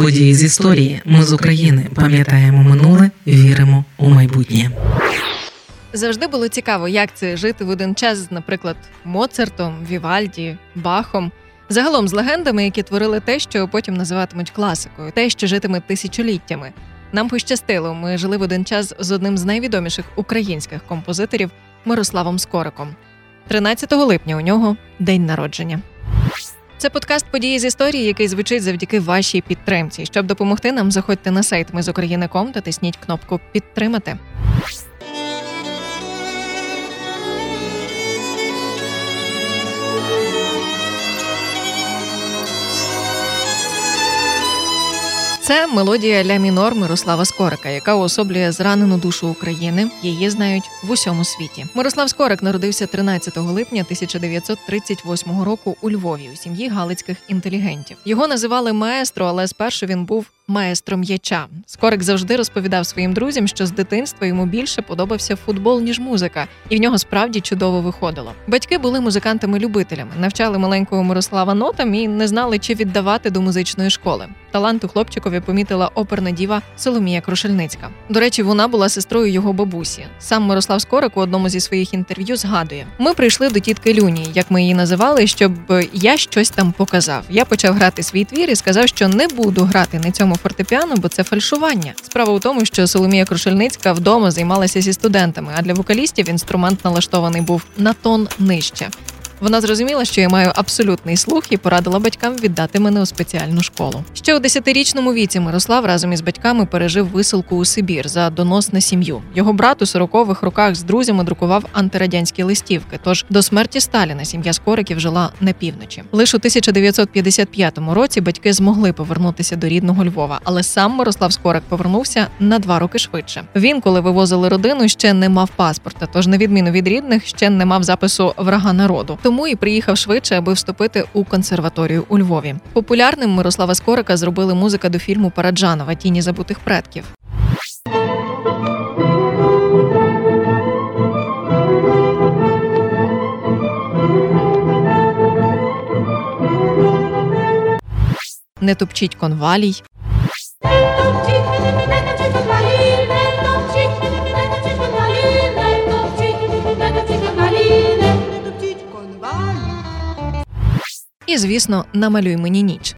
Події з історії. Ми з України пам'ятаємо минуле, віримо у майбутнє. Завжди було цікаво, як це жити в один час з, наприклад, Моцартом, Вівальді, Бахом. Загалом з легендами, які творили те, що потім називатимуть класикою, те, що житиме тисячоліттями. Нам пощастило. Ми жили в один час з одним з найвідоміших українських композиторів Мирославом Скориком. 13 липня у нього день народження. Це подкаст події з історії, який звучить завдяки вашій підтримці. Щоб допомогти нам, заходьте на сайт Ми з України.ком та тисніть кнопку Підтримати. Це мелодія ля мінор Мирослава Скорика, яка уособлює зранену душу України. Її знають в усьому світі. Мирослав Скорик народився 13 липня 1938 року у Львові у сім'ї галицьких інтелігентів. Його називали маестро, але спершу він був маестро м'яча. Скорик завжди розповідав своїм друзям, що з дитинства йому більше подобався футбол ніж музика, і в нього справді чудово виходило. Батьки були музикантами-любителями, навчали маленького Мирослава нотам і не знали, чи віддавати до музичної школи. Талант у хлопчикові помітила оперна діва Соломія Крушельницька. До речі, вона була сестрою його бабусі. Сам Мирослав Скорик у одному зі своїх інтерв'ю згадує: ми прийшли до тітки Люні, як ми її називали, щоб я щось там показав. Я почав грати свій твір і сказав, що не буду грати на цьому фортепіано, бо це фальшування. Справа у тому, що Соломія Крушельницька вдома займалася зі студентами, а для вокалістів інструмент налаштований був на тон нижче. Вона зрозуміла, що я маю абсолютний слух і порадила батькам віддати мене у спеціальну школу. Ще у десятирічному віці Мирослав разом із батьками пережив висилку у Сибір за донос на сім'ю. Його брат у сорокових роках з друзями друкував антирадянські листівки. Тож до смерті Сталіна сім'я Скориків жила на півночі. Лише у 1955 році батьки змогли повернутися до рідного Львова, але сам Мирослав Скорик повернувся на два роки швидше. Він, коли вивозили родину, ще не мав паспорта, тож на відміну від рідних, ще не мав запису врага народу тому і приїхав швидше, аби вступити у консерваторію у Львові. Популярним Мирослава Скорика зробили музика до фільму Параджанова Тіні забутих предків. Не топчіть конвалій. І, звісно, намалюй мені ніч.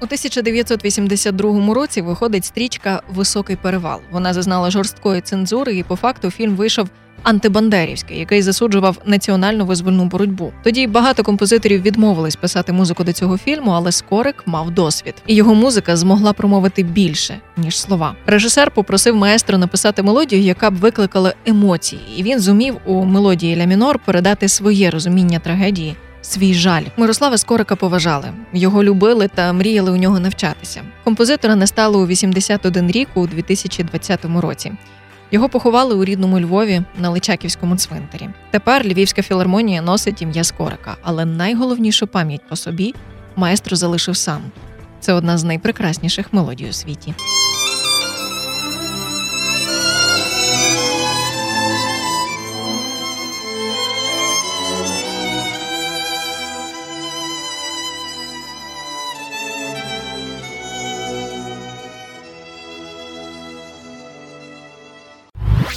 У 1982 році виходить стрічка Високий перевал. Вона зазнала жорсткої цензури, і по факту фільм вийшов антибандерівський, який засуджував національну визвольну боротьбу. Тоді багато композиторів відмовились писати музику до цього фільму, але Скорик мав досвід, і його музика змогла промовити більше ніж слова. Режисер попросив маестро написати мелодію, яка б викликала емоції, і він зумів у мелодії ля мінор передати своє розуміння трагедії свій жаль. Мирослава Скорика поважали, його любили та мріяли у нього навчатися. Композитора не стало у 81 рік у 2020 році. Його поховали у рідному Львові на Личаківському цвинтарі. Тепер Львівська філармонія носить ім'я Скорика, але найголовнішу пам'ять по собі маестро залишив сам. Це одна з найпрекрасніших мелодій у світі.